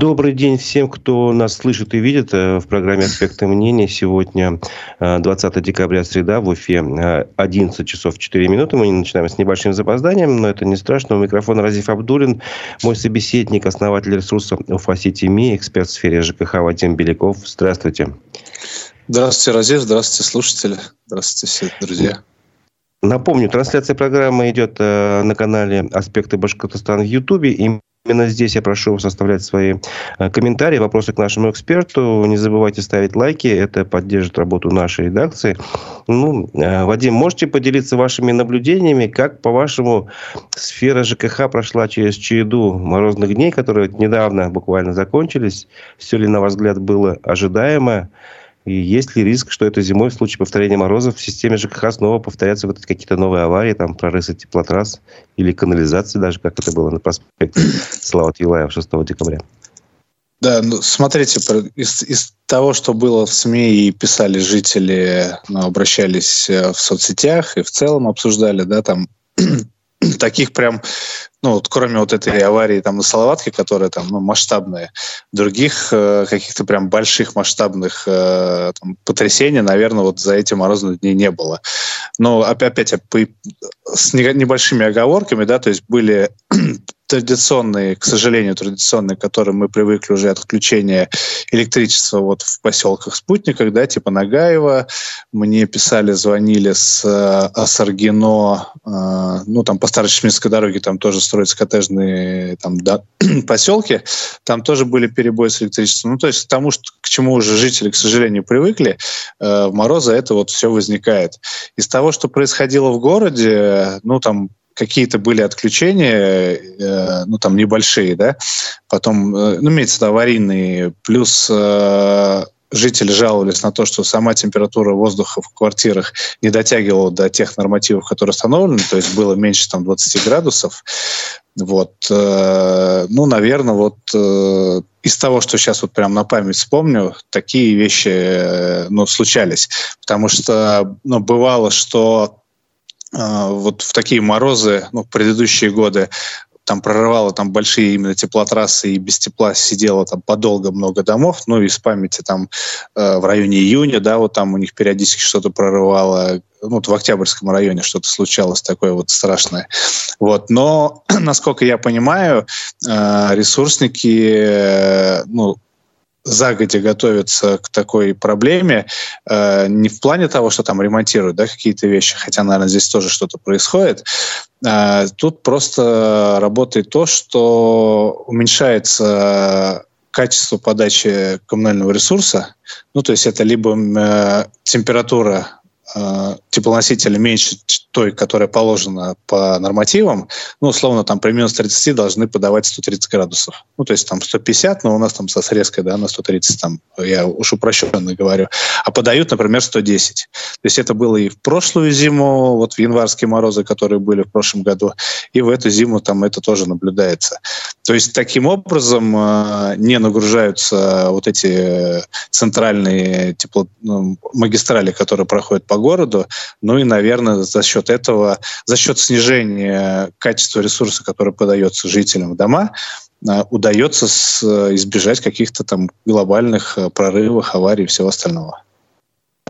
Добрый день всем, кто нас слышит и видит э, в программе «Аспекты мнений». Сегодня 20 э, декабря, среда, в Уфе 11 часов 4 минуты. Мы начинаем с небольшим запозданием, но это не страшно. У микрофона Разиф Абдулин, мой собеседник, основатель ресурса Уфа-Сити МИ, эксперт в сфере ЖКХ Вадим Беляков. Здравствуйте. Здравствуйте, Разиф. Здравствуйте, слушатели. Здравствуйте, все друзья. Напомню, трансляция программы идет э, на канале «Аспекты Башкортостана» в Ютубе. И Именно здесь я прошу вас оставлять свои э, комментарии, вопросы к нашему эксперту. Не забывайте ставить лайки, это поддержит работу нашей редакции. Ну, э, Вадим, можете поделиться вашими наблюдениями, как, по-вашему, сфера ЖКХ прошла через череду морозных дней, которые недавно буквально закончились? Все ли, на ваш взгляд, было ожидаемо? И есть ли риск, что этой зимой в случае повторения морозов в системе ЖКХ снова повторятся вот какие-то новые аварии, там прорысы теплотрасс или канализации даже, как это было на проспекте Слава Юлаева 6 декабря? Да, ну, смотрите, из, из того, что было в СМИ и писали жители, ну, обращались э, в соцсетях и в целом обсуждали, да, там таких прям ну, вот кроме вот этой аварии там на Салаватке, которая там, ну, масштабная, других э, каких-то прям больших масштабных э, там, потрясений, наверное, вот за эти морозные дни не было. Но опять, опять с небольшими оговорками, да, то есть были традиционные, к сожалению, традиционные, к которым мы привыкли уже отключение электричества вот в поселках спутниках, да, типа Нагаева. Мне писали, звонили с э, э, ну, там по Старочминской дороге там тоже строятся коттеджные там, да, поселки, там тоже были перебои с электричеством. Ну, то есть к тому, что, к чему уже жители, к сожалению, привыкли, э, в морозы это вот все возникает. Из того, что происходило в городе, ну, там какие-то были отключения, э, ну, там, небольшие, да, потом, э, ну, имеется в виду аварийные, плюс э, жители жаловались на то, что сама температура воздуха в квартирах не дотягивала до тех нормативов, которые установлены, то есть было меньше там 20 градусов. Вот, ну, наверное, вот из того, что сейчас вот прям на память вспомню, такие вещи, ну, случались, потому что, ну, бывало, что вот в такие морозы, ну, в предыдущие годы там прорывало там большие именно теплотрассы и без тепла сидело там подолго много домов, ну, из памяти там э, в районе июня, да, вот там у них периодически что-то прорывало, ну, вот в Октябрьском районе что-то случалось такое вот страшное. Вот, но, насколько я понимаю, э, ресурсники, э, ну, загодя готовятся к такой проблеме, э, не в плане того, что там ремонтируют да, какие-то вещи, хотя, наверное, здесь тоже что-то происходит. Э, тут просто работает то, что уменьшается качество подачи коммунального ресурса. Ну, то есть это либо э, температура э, теплоносителя меньше той, которая положена по нормативам, ну, условно, там при минус 30 должны подавать 130 градусов. Ну, то есть там 150, но у нас там со срезкой, да, на 130, там, я уж упрощенно говорю. А подают, например, 110. То есть это было и в прошлую зиму, вот в январские морозы, которые были в прошлом году, и в эту зиму там это тоже наблюдается. То есть таким образом э, не нагружаются вот эти центральные тепло, магистрали, которые проходят по городу, ну и, наверное, за счет этого, за счет снижения качества ресурса, который подается жителям в дома, э, удается избежать каких-то там глобальных э, прорывов, аварий и всего остального.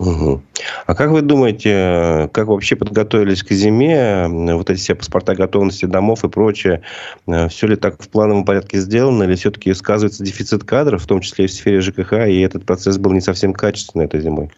Угу. А как вы думаете, как вообще подготовились к зиме, вот эти все паспорта готовности домов и прочее, э, все ли так в плановом порядке сделано, или все-таки сказывается дефицит кадров, в том числе и в сфере ЖКХ, и этот процесс был не совсем качественный этой зимой?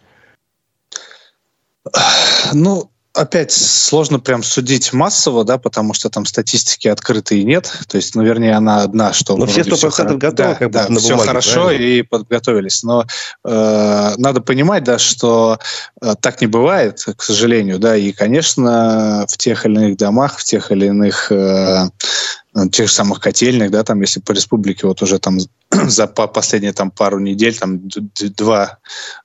Ну, опять сложно прям судить массово, да, потому что там статистики открытой нет. То есть, ну, вернее, она одна, что... Но все сто процентов готовы, да, как да, на все хорошо правильно? и подготовились. Но э, надо понимать, да, что э, так не бывает, к сожалению, да, и, конечно, в тех или иных домах, в тех или иных Э, тех же самых котельных, да, там, если по республике вот уже там за последние там пару недель там два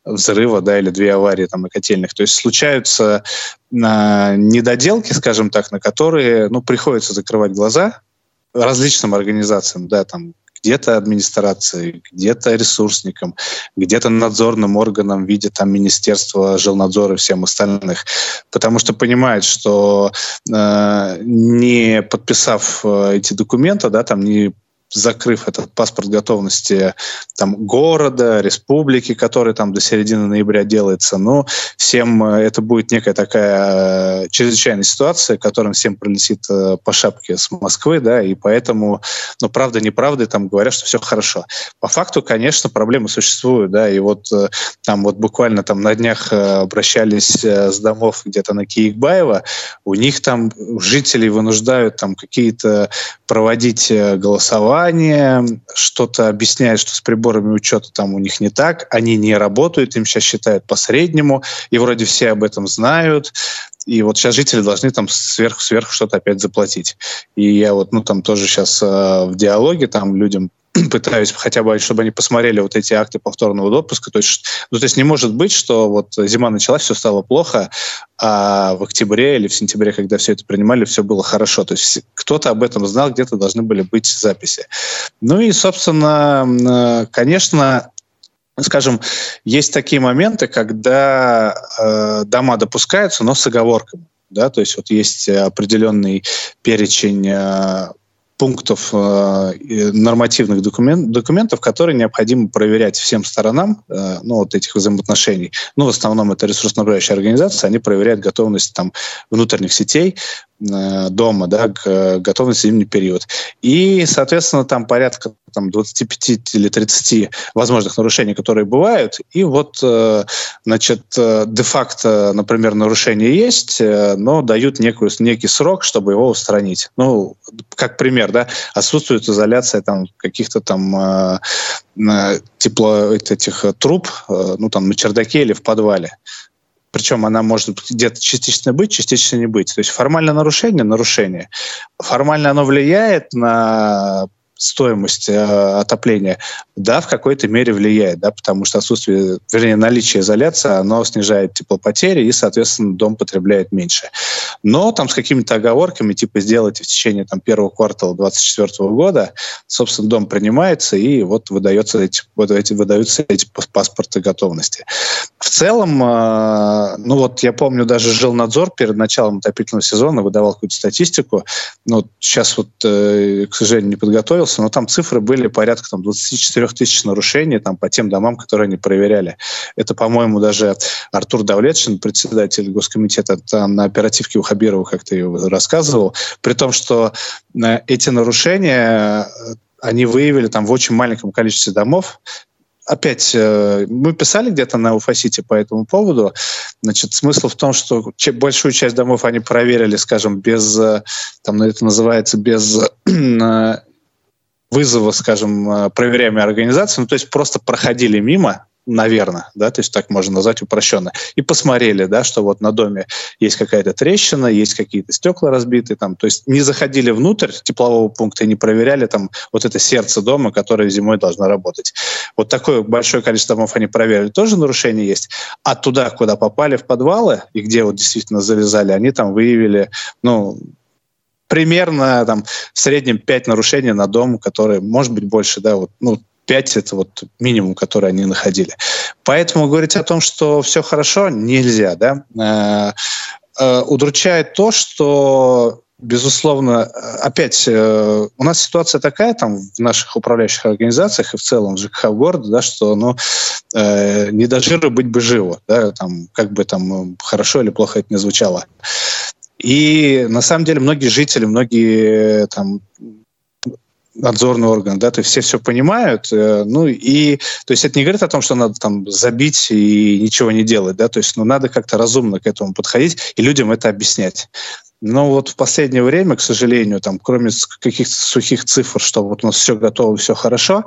взрыва, да, или две аварии там на котельных. То есть случаются на недоделки, скажем так, на которые, ну, приходится закрывать глаза различным организациям, да, там где-то администрации, где-то ресурсникам, где-то надзорным органам в виде там Министерства жилнадзора и всем остальных. Потому что понимают, что э, не подписав э, эти документы, да, там не закрыв этот паспорт готовности там, города, республики, который там до середины ноября делается, но всем э, это будет некая такая э, чрезвычайная ситуация, которым всем пролетит э, по шапке с Москвы, да, и поэтому, ну, правда, неправда, там говорят, что все хорошо. По факту, конечно, проблемы существуют, да, и вот там вот буквально там на днях обращались с домов где-то на Киикбаева, у них там жителей вынуждают там какие-то проводить голосования, образование, что-то объясняет, что с приборами учета там у них не так, они не работают, им сейчас считают по среднему, и вроде все об этом знают, и вот сейчас жители должны там сверху-сверху что-то опять заплатить. И я вот, ну, там тоже сейчас э, в диалоге там людям пытаюсь хотя бы, чтобы они посмотрели вот эти акты повторного допуска. То есть, ну, то есть не может быть, что вот зима началась, все стало плохо, а в октябре или в сентябре, когда все это принимали, все было хорошо. То есть кто-то об этом знал, где-то должны были быть записи. Ну и, собственно, э, конечно, скажем, есть такие моменты, когда э, дома допускаются, но с оговорками. Да, то есть вот есть определенный перечень э, пунктов э, нормативных документ, документов, которые необходимо проверять всем сторонам э, ну, вот этих взаимоотношений. Ну, в основном это ресурсоснабжающие организации, они проверяют готовность там, внутренних сетей, дома, да, к э, готовности зимний период. И, соответственно, там порядка там, 25 или 30 возможных нарушений, которые бывают. И вот, э, значит, де-факто, например, нарушение есть, но дают некую, некий срок, чтобы его устранить. Ну, как пример, да, отсутствует изоляция там каких-то там тепло этих труб, ну, там, на чердаке или в подвале причем она может где-то частично быть, частично не быть. То есть формально нарушение – нарушение. Формально оно влияет на стоимость э, отопления, да, в какой-то мере влияет, да, потому что отсутствие, вернее, наличие изоляции, оно снижает теплопотери и, соответственно, дом потребляет меньше. Но там с какими-то оговорками, типа сделайте в течение там, первого квартала 2024 года, собственно, дом принимается и вот выдается эти, вот эти, выдаются эти паспорты готовности. В целом, э, ну вот я помню, даже жил надзор перед началом отопительного сезона, выдавал какую-то статистику, но сейчас вот, э, к сожалению, не подготовился, но там цифры были порядка там, 24 тысяч нарушений там, по тем домам, которые они проверяли. Это, по-моему, даже Артур Давлетшин, председатель Госкомитета, там на оперативке у Хабирова как-то рассказывал, при том, что э, эти нарушения они выявили там в очень маленьком количестве домов, опять, э, мы писали где-то на Уфасите по этому поводу. Значит, смысл в том, что большую часть домов они проверили, скажем, без, э, там это называется, без э, вызова, скажем, проверяемой организации, ну, то есть просто проходили мимо, наверное, да, то есть так можно назвать упрощенно, и посмотрели, да, что вот на доме есть какая-то трещина, есть какие-то стекла разбиты, там, то есть не заходили внутрь теплового пункта и не проверяли там вот это сердце дома, которое зимой должно работать. Вот такое большое количество домов они проверили, тоже нарушения есть. А туда, куда попали в подвалы, и где вот действительно залезали, они там выявили, ну, примерно там в среднем 5 нарушений на дом, которые, может быть, больше, да, вот, ну, 5 это вот минимум, который они находили. Поэтому говорить о том, что все хорошо, нельзя. Да? Э, э, удручает то, что безусловно, опять э, у нас ситуация такая там в наших управляющих организациях и в целом в ЖКХ города, да, что ну, э, не до жира быть бы живо, да, там, как бы там хорошо или плохо это не звучало. И на самом деле многие жители, многие там надзорный орган, да, то есть все все понимают, э, ну и, то есть это не говорит о том, что надо там забить и ничего не делать, да, то есть, ну, надо как-то разумно к этому подходить и людям это объяснять. Но вот в последнее время, к сожалению, там, кроме каких-то сухих цифр, что вот у нас все готово, все хорошо,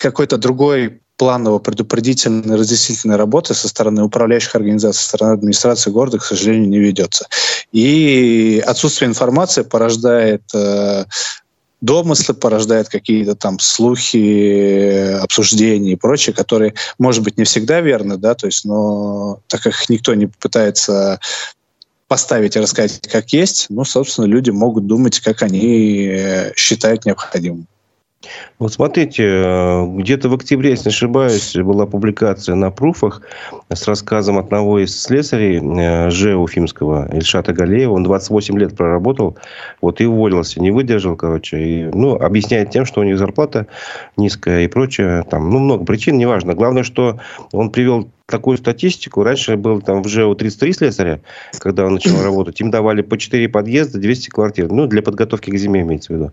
какой-то другой планово предупредительной разъяснительной работы со стороны управляющих организаций, со стороны администрации города, к сожалению, не ведется. И отсутствие информации порождает э, домыслы, порождает какие-то там слухи, обсуждения и прочее, которые, может быть, не всегда верны, да, то есть, но так как никто не пытается поставить и рассказать, как есть, ну, собственно, люди могут думать, как они э, считают необходимым. Вот смотрите, э, где-то в октябре, если не ошибаюсь, была публикация на пруфах с рассказом одного из слесарей ЖЭ Уфимского, Ильшата Галеева. Он 28 лет проработал, вот и уволился, не выдержал, короче. И, ну, объясняет тем, что у них зарплата низкая и прочее. Там, ну, много причин, неважно. Главное, что он привел такую статистику. Раньше был там в ЖЭУ 33 слесаря, когда он начал работать. Им давали по 4 подъезда, 200 квартир. Ну, для подготовки к зиме имеется в виду.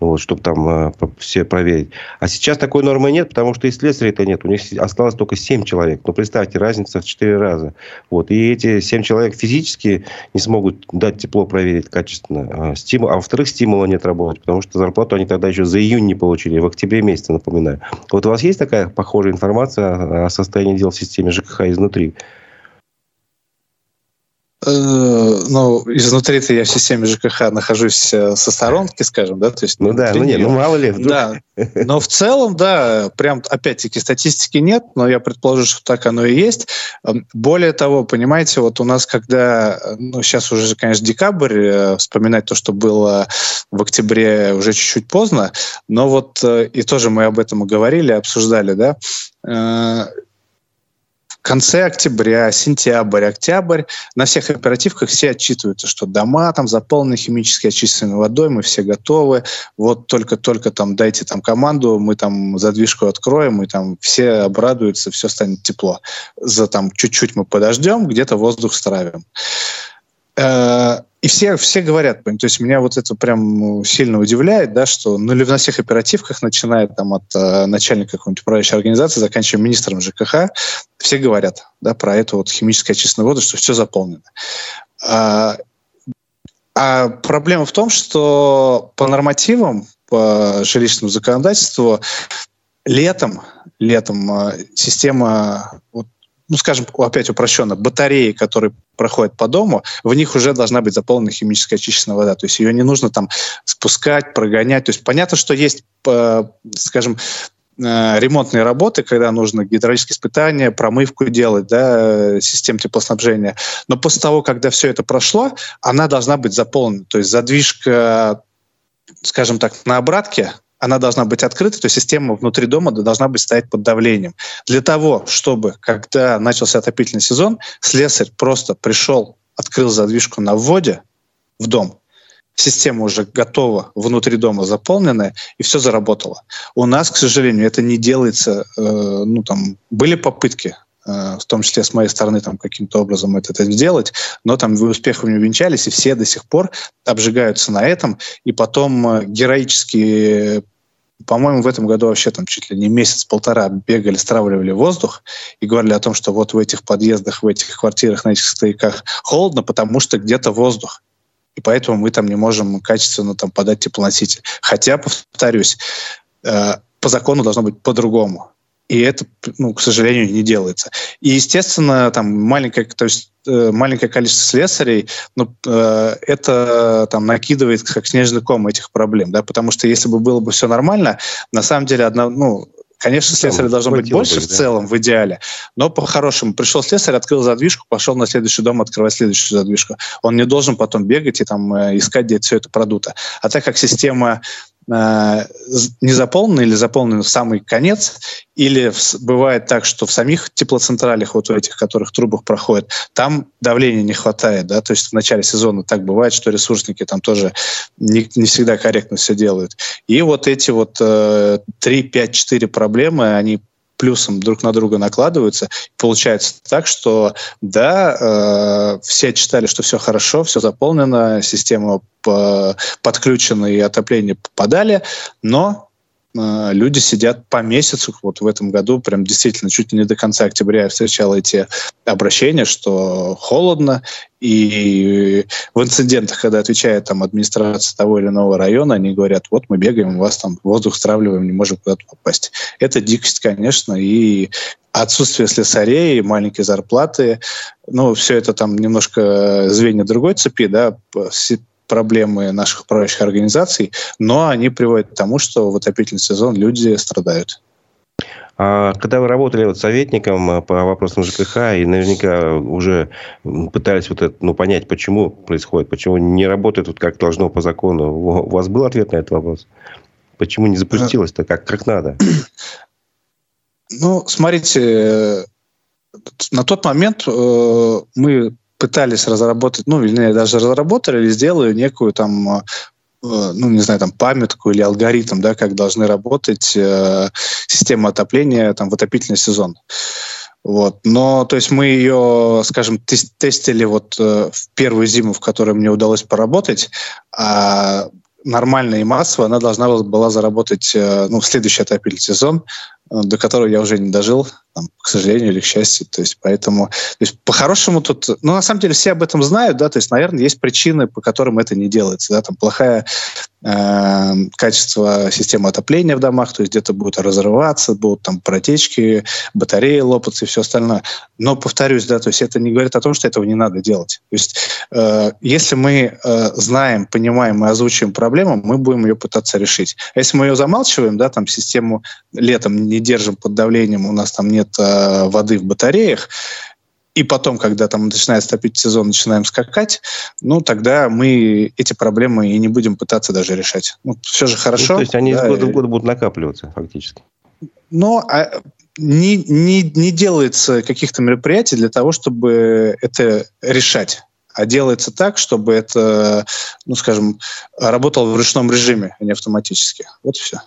Вот, чтобы там э, все проверить. А сейчас такой нормы нет, потому что и слесарей-то нет. У них осталось только 7 человек. Ну, представьте, разница в 4 раза. Вот. И эти 7 человек физически не смогут дать тепло проверить качественно. А, стимул, а во-вторых, стимула нет работать, потому что зарплату они тогда еще за июнь не получили. В октябре месяце, напоминаю. Вот у вас есть такая похожая информация о состоянии дел в системе? Системе ЖКХ изнутри? Э, ну, изнутри-то я в системе ЖКХ нахожусь э, со сторонки, скажем, да, то есть... Ну да, ну нет, ну мало ли. Вдруг... Да, но в целом, да, прям, опять-таки, статистики нет, но я предположу, что так оно и есть. Эм, более того, понимаете, вот у нас, когда, ну, сейчас уже, конечно, декабрь, э, вспоминать то, что было в октябре, уже чуть-чуть поздно, но вот, и тоже мы об этом говорили, обсуждали, да, конце октября, сентябрь, октябрь на всех оперативках все отчитываются, что дома там заполнены химически очищенной водой, мы все готовы, вот только-только там дайте там команду, мы там задвижку откроем, и там все обрадуются, все станет тепло. За там чуть-чуть мы подождем, где-то воздух стравим. Э, и все, все говорят, то есть меня вот это прям сильно удивляет, да, что ну, на всех оперативках, начиная там от э, начальника какой-нибудь управляющей организации, заканчивая министром ЖКХ, все говорят да, про эту вот химическую очистную воду, что все заполнено. А, а проблема в том, что по нормативам, по жилищному законодательству летом, летом э, система вот, ну, скажем, опять упрощенно, батареи, которые проходят по дому, в них уже должна быть заполнена химическая очищенная вода. То есть ее не нужно там спускать, прогонять. То есть понятно, что есть, э, скажем, э, ремонтные работы, когда нужно гидравлические испытания, промывку делать, да, систем теплоснабжения. Но после того, когда все это прошло, она должна быть заполнена. То есть задвижка, скажем так, на обратке она должна быть открыта, то есть система внутри дома должна быть стоять под давлением. Для того, чтобы, когда начался отопительный сезон, слесарь просто пришел, открыл задвижку на вводе в дом, система уже готова, внутри дома заполненная, и все заработало. У нас, к сожалению, это не делается. Э, ну, там, были попытки в том числе с моей стороны там каким-то образом это, это сделать, но там вы успехом не увенчались, и все до сих пор обжигаются на этом, и потом э, героически по-моему, в этом году вообще там чуть ли не месяц-полтора бегали, стравливали воздух и говорили о том, что вот в этих подъездах, в этих квартирах, на этих стояках холодно, потому что где-то воздух. И поэтому мы там не можем качественно там подать теплоноситель. Хотя, повторюсь, э, по закону должно быть по-другому и это, ну, к сожалению, не делается. И, естественно, там маленькое, то есть, э, маленькое количество слесарей, ну, э, это там накидывает как снежный ком этих проблем, да, потому что если бы было бы все нормально, на самом деле, одна, ну, Конечно, слесаря должно быть больше бы, в целом, в идеале, но по-хорошему пришел слесарь, открыл задвижку, пошел на следующий дом открывать следующую задвижку. Он не должен потом бегать и там э, искать, где все это продуто. А так как система не заполнены или заполнены в самый конец, или бывает так, что в самих теплоцентралях, вот у этих, которых трубах проходят, там давления не хватает, да, то есть в начале сезона так бывает, что ресурсники там тоже не, не всегда корректно все делают. И вот эти вот э, 3, 5, 4 проблемы, они плюсом друг на друга накладываются. Получается так, что да, э, все читали, что все хорошо, все заполнено, система подключена и отопление попадали, но Э, люди сидят по месяцу. Вот в этом году прям действительно чуть ли не до конца октября я встречал эти обращения, что холодно, и в инцидентах, когда отвечает там администрация того или иного района, они говорят, вот мы бегаем, у вас там воздух стравливаем, не можем куда-то попасть. Это дикость, конечно, и отсутствие слесарей, маленькие зарплаты, ну, все это там немножко звенья другой цепи, да, проблемы наших управляющих организаций, но они приводят к тому, что в отопительный сезон люди страдают. А когда вы работали вот советником э, по вопросам ЖКХ и наверняка уже пытались вот это, ну, понять, почему происходит, почему не работает вот как должно по закону, у вас был ответ на этот вопрос? Почему не запустилось-то как, как надо? Ну, смотрите, на тот момент э, мы пытались разработать, ну, или даже разработали, или сделали некую там э, ну, не знаю, там, памятку или алгоритм, да, как должны работать э, системы отопления там, в отопительный сезон. Вот. Но, то есть мы ее, скажем, тестили вот э, в первую зиму, в которой мне удалось поработать, а нормально и массово она должна была заработать э, ну, в следующий отопительный сезон, э, до которого я уже не дожил, там, к сожалению или к счастью. То есть поэтому, то есть по-хорошему тут, ну на самом деле все об этом знают, да, то есть, наверное, есть причины, по которым это не делается, да, там плохая э, качество системы отопления в домах, то есть где-то будет разрываться, будут там протечки, батареи лопаться и все остальное. Но повторюсь, да, то есть это не говорит о том, что этого не надо делать. То есть э, если мы э, знаем, понимаем и озвучиваем проблему, мы будем ее пытаться решить. А если мы ее замалчиваем, да, там систему летом не держим под давлением, у нас там нет э, воды в батареях, и потом, когда там начинается топить сезон, начинаем скакать, ну, тогда мы эти проблемы и не будем пытаться даже решать. Ну, все же хорошо. Ну, то есть они да, из года в год будут накапливаться фактически. Но а, не, не, не делается каких-то мероприятий для того, чтобы это решать а делается так, чтобы это, ну, скажем, работало в ручном режиме, а не автоматически. Вот и все.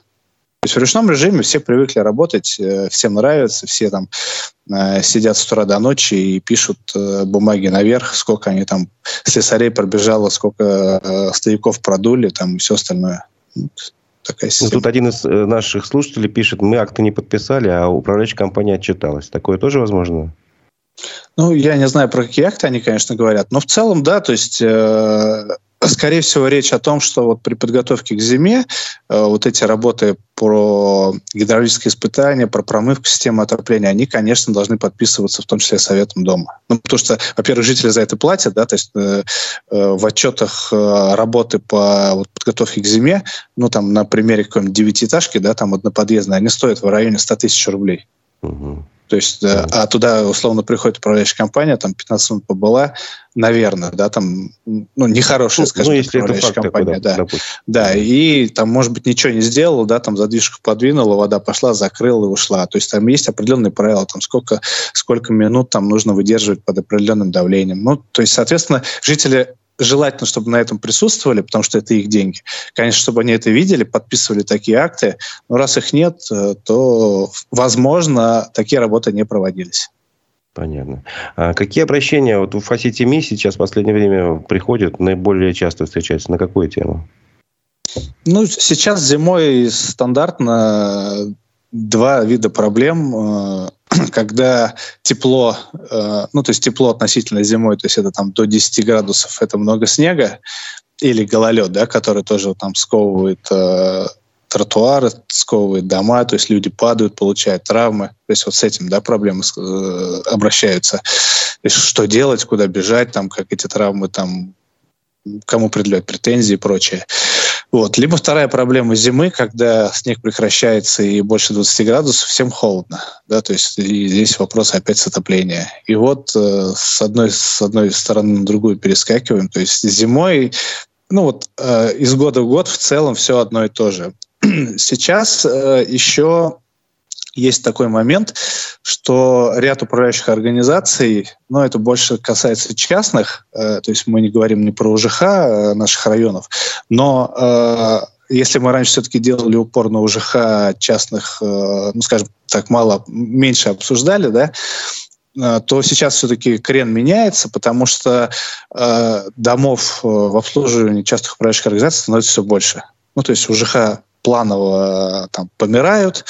То есть в ручном режиме все привыкли работать, э, всем нравится, все там э, сидят с утра до ночи и пишут э, бумаги наверх, сколько они там слесарей пробежало, сколько стояков продули, там и все остальное. Такая система. Ну, тут один из наших слушателей пишет, мы акты не подписали, а управляющая компания отчиталась. Такое тоже возможно? Ну, я не знаю, про какие акты они, конечно, говорят, но в целом, да, то есть скорее всего, речь о том, что вот при подготовке к зиме э, вот эти работы про гидравлические испытания, про промывку системы отопления, они, конечно, должны подписываться в том числе советом дома. Ну, потому что, во-первых, жители за это платят, да, то есть э, э, в отчетах э, работы по вот, подготовке к зиме, ну, там, на примере какой-нибудь девятиэтажки, да, там одноподъездной, они стоят в районе 100 тысяч рублей. Угу. То есть, да, а туда условно приходит управляющая компания, там 15 минут побыла, наверное, да, там, ну, нехорошая, ну, скажем ну, если управляющая это компания, такой, да, да, да, и там, может быть, ничего не сделала, да, там задвижку подвинула, вода пошла, закрыла и ушла. То есть там есть определенные правила, там сколько, сколько минут там нужно выдерживать под определенным давлением. Ну, то есть, соответственно, жители желательно, чтобы на этом присутствовали, потому что это их деньги. Конечно, чтобы они это видели, подписывали такие акты. Но раз их нет, э, то, возможно, такие работы не проводились. Понятно. А какие обращения вот в ФАСИТИМИ сейчас в последнее время приходят, наиболее часто встречаются? На какую тему? Ну, сейчас зимой стандартно два вида проблем э, когда тепло, э, ну, то есть тепло относительно зимой, то есть это там до 10 градусов, это много снега, или гололед, да, который тоже там сковывает э, тротуары, сковывает дома, то есть люди падают, получают травмы. То есть вот с этим, да, проблемы э, обращаются. То есть что делать, куда бежать, там, как эти травмы там кому предъявлять претензии и прочее. Вот. Либо вторая проблема зимы, когда снег прекращается и больше 20 градусов, всем холодно. Да? То есть и здесь вопрос опять с отопления. И вот э, с, одной, с одной стороны на другую перескакиваем. То есть зимой, ну вот э, из года в год в целом все одно и то же. Сейчас э, еще есть такой момент, что ряд управляющих организаций, но ну, это больше касается частных, э, то есть мы не говорим не про УЖХ э, наших районов, но э, если мы раньше все-таки делали упор на УЖХ частных, э, ну, скажем так, мало, меньше обсуждали, да, э, то сейчас все-таки крен меняется, потому что э, домов э, в обслуживании частных управляющих организаций становится все больше. Ну, то есть УЖХ планово там помирают,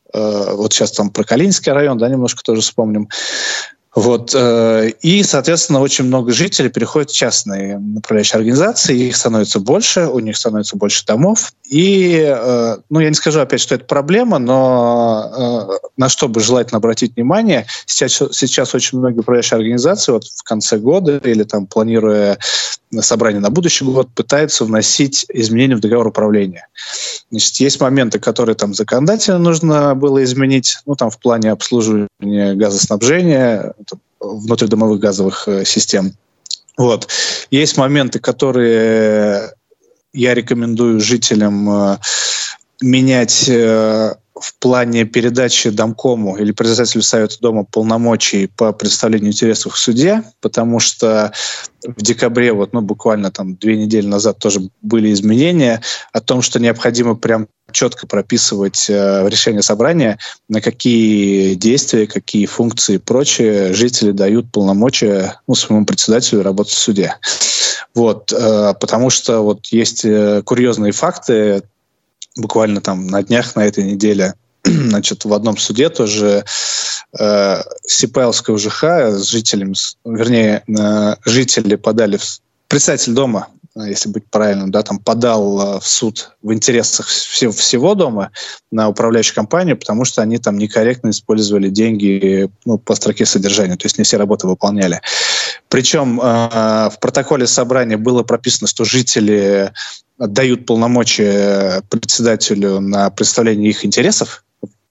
Э, вот сейчас там про Калининский район, да, немножко тоже вспомним. Вот, э, и, соответственно, очень много жителей переходят в частные направляющие организации, их становится больше, у них становится больше домов. И, э, ну, я не скажу опять, что это проблема, но на что бы желательно обратить внимание, сейчас, сейчас очень многие управляющие организации вот в конце года или там планируя собрание на будущий год пытается вносить изменения в договор управления. Значит, есть моменты, которые там законодательно нужно было изменить, ну, там в плане обслуживания газоснабжения, внутридомовых газовых э, систем. Вот. Есть моменты, которые я рекомендую жителям э, менять э, в плане передачи домкому или председателю Совета Дома полномочий по представлению интересов в суде, потому что в декабре, вот, ну, буквально там две недели назад тоже были изменения о том, что необходимо прям четко прописывать э, решение собрания, на какие действия, какие функции и прочее жители дают полномочия ну, своему председателю работать в суде. Вот, э, потому что вот есть э, курьезные факты, буквально там на днях на этой неделе значит, в одном суде тоже э, Сипайлская УЖХ с жителями, вернее, э, жители подали, в, представитель дома, э, если быть правильным, да, там подал э, в суд в интересах всего, всего дома на управляющую компанию, потому что они там некорректно использовали деньги ну, по строке содержания, то есть не все работы выполняли. Причем э, в протоколе собрания было прописано, что жители отдают полномочия председателю на представление их интересов,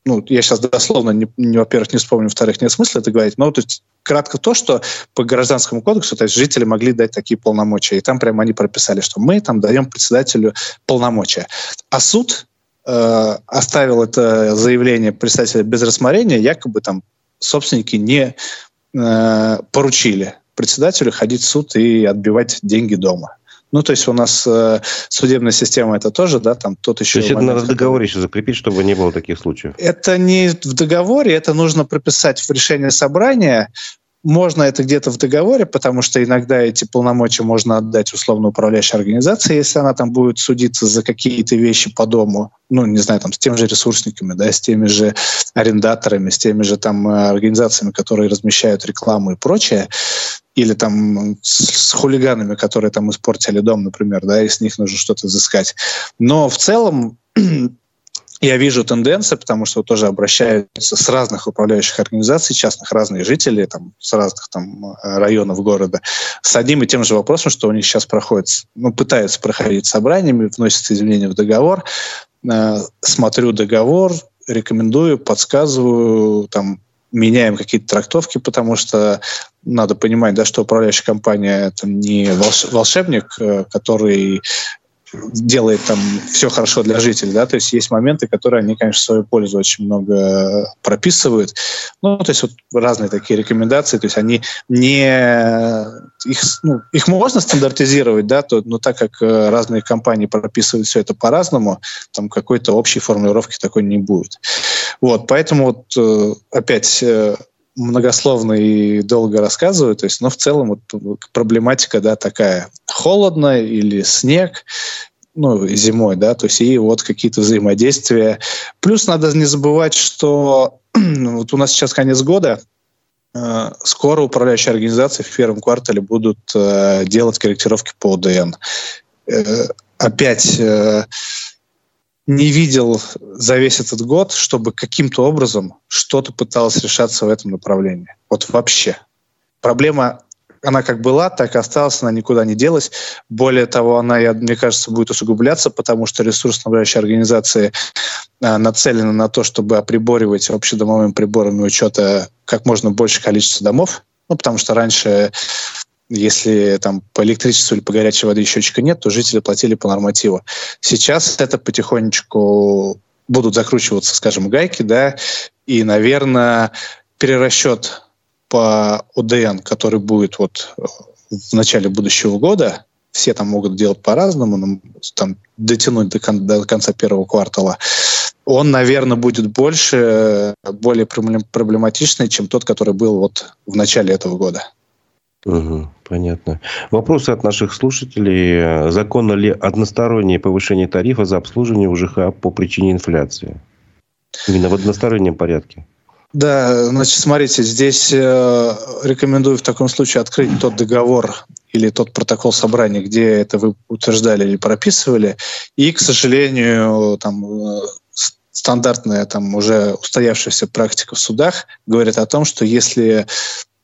ну, я сейчас дословно, не, не, во-первых, не вспомню, во-вторых, нет смысла это говорить, но то есть, кратко то, что по гражданскому кодексу то есть, жители могли дать такие полномочия. И там прямо они прописали, что мы там даем председателю полномочия. А суд э, оставил это заявление председателя без рассмотрения, якобы там собственники не э, поручили председателю ходить в суд и отбивать деньги дома. Ну, то есть у нас э, судебная система это тоже, да, там тот еще... То есть это надо в договоре еще закрепить, чтобы не было таких случаев? Это не в договоре, это нужно прописать в решении собрания. Можно это где-то в договоре, потому что иногда эти полномочия можно отдать условно управляющей организации, если она там будет судиться за какие-то вещи по дому, ну, не знаю, там, с теми же ресурсниками, да, с теми же арендаторами, с теми же там э, организациями, которые размещают рекламу и прочее или там с хулиганами, которые там испортили дом, например, да, и с них нужно что-то изыскать. Но в целом я вижу тенденции, потому что тоже обращаются с разных управляющих организаций, частных разные жители, там, с разных там, районов города, с одним и тем же вопросом, что у них сейчас проходит, ну, пытаются проходить собраниями, вносятся изменения в договор, э, смотрю договор, рекомендую, подсказываю, там, меняем какие-то трактовки, потому что надо понимать, да, что управляющая компания это не волшебник, э, который делает там все хорошо для жителей, да, то есть есть моменты, которые они, конечно, в свою пользу очень много прописывают. Ну, то есть вот разные такие рекомендации, то есть они не... Их, ну, их можно стандартизировать, да, то, но так как э, разные компании прописывают все это по-разному, там какой-то общей формулировки такой не будет. Вот, поэтому вот э, опять э, многословно и долго рассказываю, то есть, но в целом вот проблематика, да, такая холодно или снег, ну, зимой, да, то есть и вот какие-то взаимодействия. Плюс надо не забывать, что вот у нас сейчас конец года, э, скоро управляющие организации в первом квартале будут э, делать корректировки по ОДН. Э, опять не видел за весь этот год, чтобы каким-то образом что-то пыталось решаться в этом направлении. Вот вообще. Проблема, она как была, так и осталась, она никуда не делась. Более того, она, я, мне кажется, будет усугубляться, потому что ресурсоснабжающие организации а, нацелены на то, чтобы оприборивать общедомовыми приборами учета как можно больше количество домов. Ну, потому что раньше если там по электричеству или по горячей воде счетчика нет, то жители платили по нормативу. Сейчас это потихонечку будут закручиваться, скажем, гайки, да, и, наверное, перерасчет по ОДН, который будет вот в начале будущего года, все там могут делать по-разному, но там дотянуть до, кон- до конца первого квартала, он, наверное, будет больше, более проблематичный, чем тот, который был вот в начале этого года. Угу, понятно. Вопросы от наших слушателей. Законно ли одностороннее повышение тарифа за обслуживание УЖХ по причине инфляции? Именно в одностороннем порядке. Да, значит, смотрите, здесь э, рекомендую в таком случае открыть тот договор или тот протокол собрания, где это вы утверждали или прописывали. И, к сожалению, там э, стандартная, там уже устоявшаяся практика в судах говорит о том, что если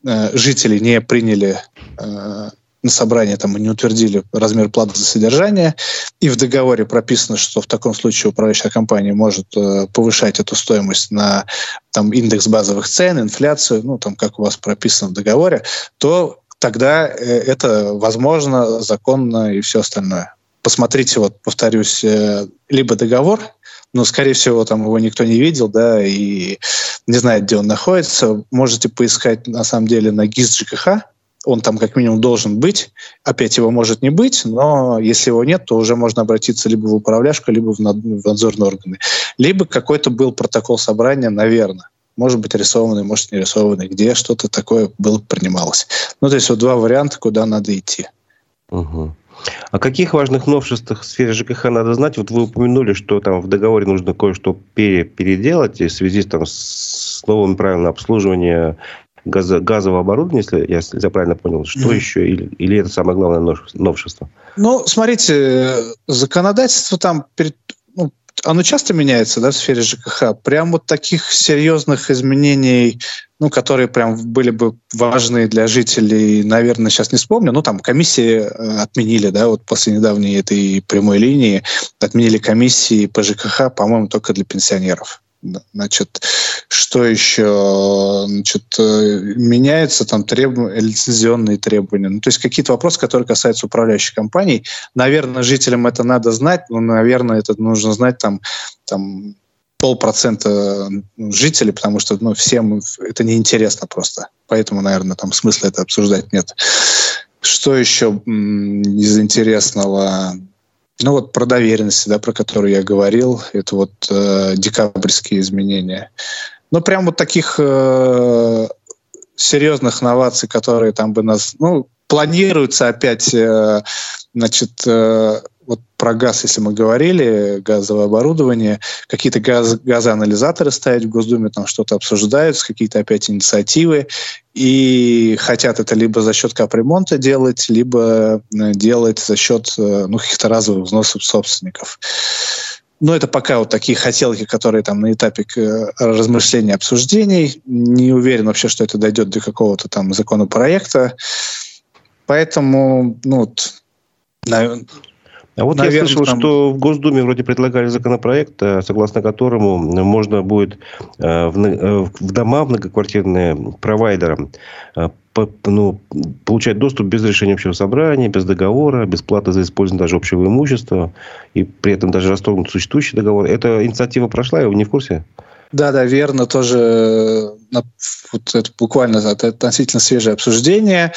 Э, жители не приняли э, на собрании там, не утвердили размер платы за содержание, и в договоре прописано, что в таком случае управляющая компания может э, повышать эту стоимость на там, индекс базовых цен, инфляцию, ну, там, как у вас прописано в договоре, то тогда э, это возможно, законно и все остальное. Посмотрите, вот, повторюсь, э, либо договор, но, скорее всего, там его никто не видел, да, и не знает, где он находится. Можете поискать, на самом деле, на ГИС ЖКХ, он там как минимум должен быть. Опять его может не быть, но если его нет, то уже можно обратиться либо в управляшку, либо в надзорные органы. Либо какой-то был протокол собрания, наверное. Может быть рисованный, может не рисованный, где что-то такое было принималось. Ну, то есть вот два варианта, куда надо идти. Угу. О каких важных новшествах в сфере ЖКХ надо знать? Вот вы упомянули, что там в договоре нужно кое-что пере переделать в связи там, с новыми правилами обслуживания газо газового оборудования, если я, если я правильно понял. Что mm-hmm. еще? Или, или это самое главное новшество? Ну, смотрите, законодательство там перед, ну, оно часто меняется, да, в сфере ЖКХ. Прям вот таких серьезных изменений, ну, которые прям были бы важны для жителей, наверное, сейчас не вспомню. Ну, там комиссии э, отменили, да, вот после недавней этой прямой линии отменили комиссии по ЖКХ, по-моему, только для пенсионеров. Значит, что еще? Значит, э, меняются там требования, лицензионные требования. Ну, то есть какие-то вопросы, которые касаются управляющих компаний. Наверное, жителям это надо знать, но, наверное, это нужно знать там, там полпроцента жителей, потому что ну, всем это неинтересно просто. Поэтому, наверное, там смысла это обсуждать нет. Что еще из интересного? Ну вот про доверенность, да, про которую я говорил, это вот э, декабрьские изменения. Ну прям вот таких э, серьезных новаций, которые там бы нас, ну планируется опять, э, значит, э, вот про газ, если мы говорили, газовое оборудование, какие-то газ, газоанализаторы ставить в Госдуме, там что-то обсуждаются, какие-то опять инициативы, и хотят это либо за счет капремонта делать, либо э, делать за счет э, ну, каких-то разовых взносов собственников. Но это пока вот такие хотелки, которые там на этапе э, размышления, обсуждений. Не уверен вообще, что это дойдет до какого-то там законопроекта. Поэтому, ну, вот, а вот Наверное, я слышал, там... что в Госдуме вроде предлагали законопроект, э, согласно которому можно будет э, в дома многоквартирные провайдерам ну, получать доступ без решения общего собрания, без договора, бесплатно за использование даже общего имущества, и при этом даже расторгнуть существующий договор. Эта инициатива прошла, вы не в курсе? Да, да, верно, тоже вот это буквально относительно свежее обсуждение.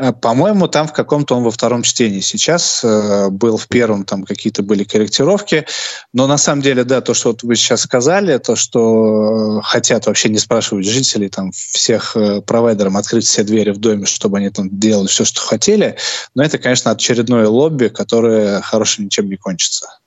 Э, по-моему, там в каком-то он во втором чтении сейчас э, был в первом, там какие-то были корректировки. Но на самом деле, да, то, что вот вы сейчас сказали, то, что э, хотят вообще не спрашивать жителей, там всех э, провайдерам открыть все двери в доме, чтобы они там делали все, что хотели. Но это, конечно, очередное лобби, которое хорошим ничем не кончится.